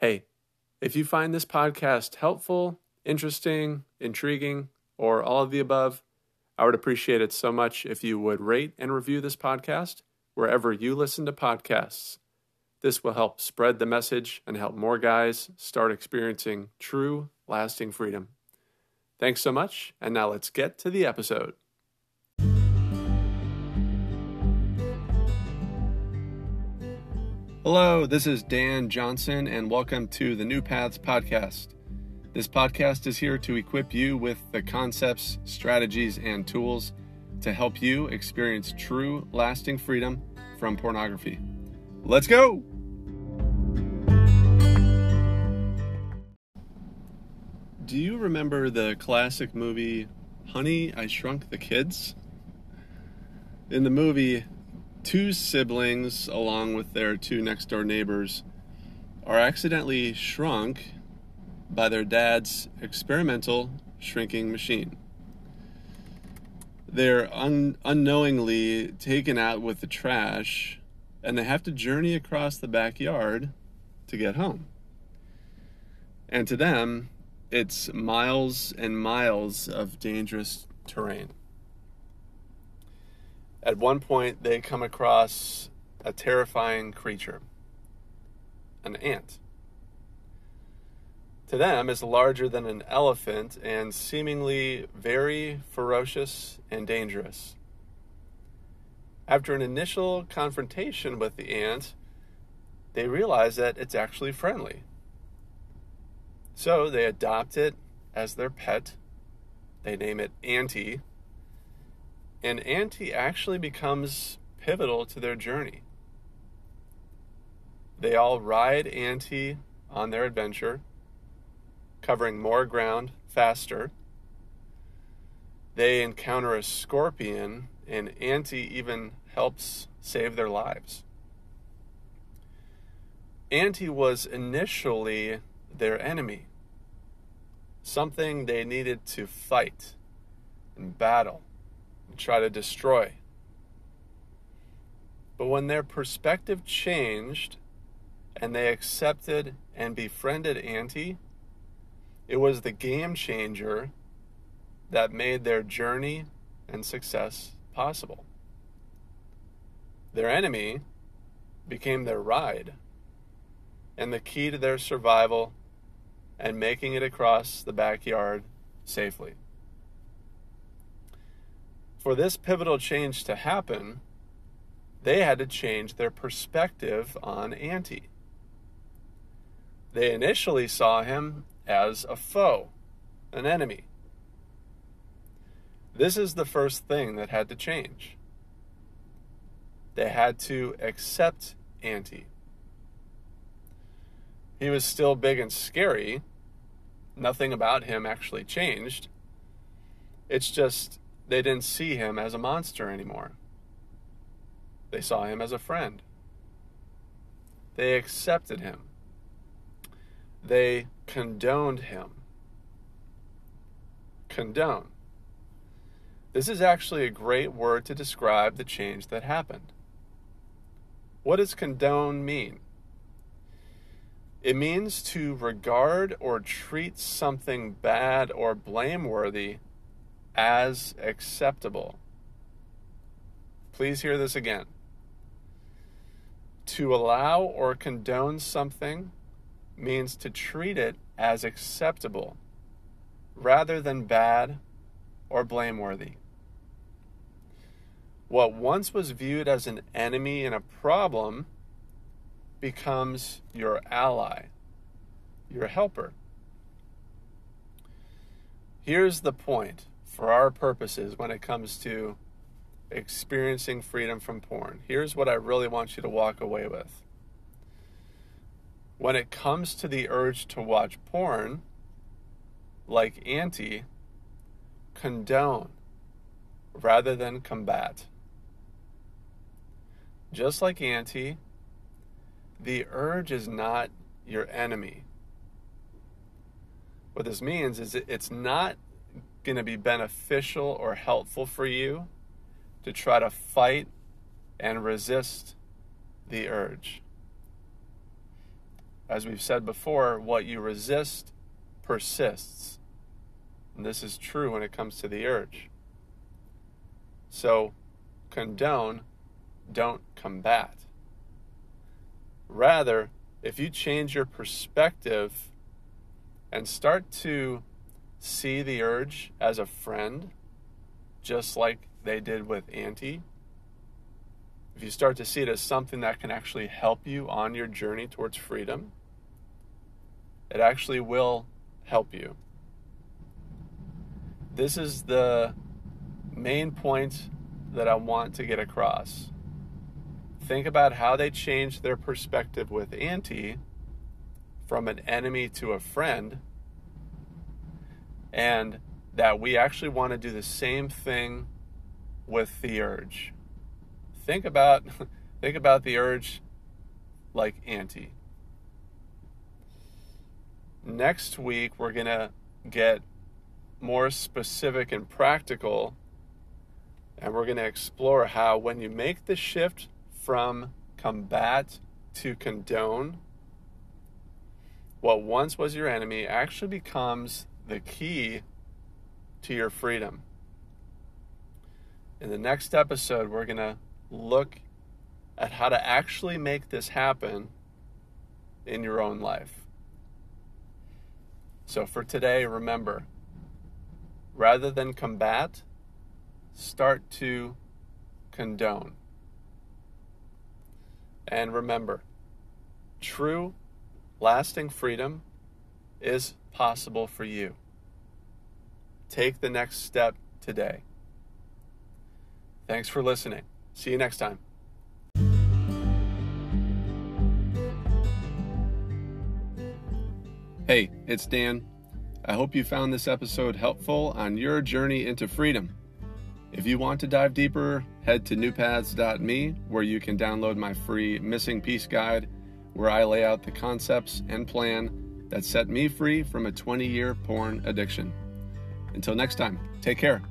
Hey, if you find this podcast helpful, interesting, intriguing, or all of the above, I would appreciate it so much if you would rate and review this podcast wherever you listen to podcasts. This will help spread the message and help more guys start experiencing true, lasting freedom. Thanks so much, and now let's get to the episode. Hello, this is Dan Johnson, and welcome to the New Paths Podcast. This podcast is here to equip you with the concepts, strategies, and tools to help you experience true, lasting freedom from pornography. Let's go! Do you remember the classic movie Honey, I Shrunk the Kids? In the movie, two siblings, along with their two next door neighbors, are accidentally shrunk by their dad's experimental shrinking machine. They're un- unknowingly taken out with the trash, and they have to journey across the backyard to get home. And to them, it's miles and miles of dangerous terrain. At one point, they come across a terrifying creature an ant. To them, it's larger than an elephant and seemingly very ferocious and dangerous. After an initial confrontation with the ant, they realize that it's actually friendly. So they adopt it as their pet. They name it Auntie and Auntie actually becomes pivotal to their journey. They all ride Auntie on their adventure, covering more ground faster. They encounter a scorpion, and Auntie even helps save their lives. Auntie was initially their enemy, something they needed to fight and battle try to destroy. But when their perspective changed and they accepted and befriended Auntie, it was the game changer that made their journey and success possible. Their enemy became their ride and the key to their survival and making it across the backyard safely. For this pivotal change to happen, they had to change their perspective on Auntie. They initially saw him as a foe, an enemy. This is the first thing that had to change. They had to accept Auntie. He was still big and scary. Nothing about him actually changed. It's just they didn't see him as a monster anymore. They saw him as a friend. They accepted him. They condoned him. Condone. This is actually a great word to describe the change that happened. What does condone mean? It means to regard or treat something bad or blameworthy as acceptable. Please hear this again. To allow or condone something means to treat it as acceptable rather than bad or blameworthy. What once was viewed as an enemy and a problem becomes your ally, your helper. Here's the point for our purposes when it comes to experiencing freedom from porn. Here's what I really want you to walk away with. When it comes to the urge to watch porn, like Auntie, condone rather than combat. Just like Auntie, the urge is not your enemy. What this means is it's not going to be beneficial or helpful for you to try to fight and resist the urge. as we've said before, what you resist persists. And this is true when it comes to the urge. So, condone, don't combat. Rather, if you change your perspective and start to see the urge as a friend, just like they did with Auntie, if you start to see it as something that can actually help you on your journey towards freedom, it actually will help you. This is the main point that I want to get across. Think about how they changed their perspective with Auntie from an enemy to a friend, and that we actually want to do the same thing with the urge. Think about think about the urge like Auntie. Next week we're going to get more specific and practical and we're going to explore how when you make the shift from combat to condone what once was your enemy actually becomes the key to your freedom. In the next episode, we're going to look at how to actually make this happen in your own life. So for today, remember rather than combat, start to condone. And remember, true, lasting freedom is possible for you. Take the next step today. Thanks for listening. See you next time. Hey, it's Dan. I hope you found this episode helpful on your journey into freedom. If you want to dive deeper, head to newpaths.me where you can download my free Missing Piece Guide, where I lay out the concepts and plan that set me free from a 20 year porn addiction. Until next time, take care.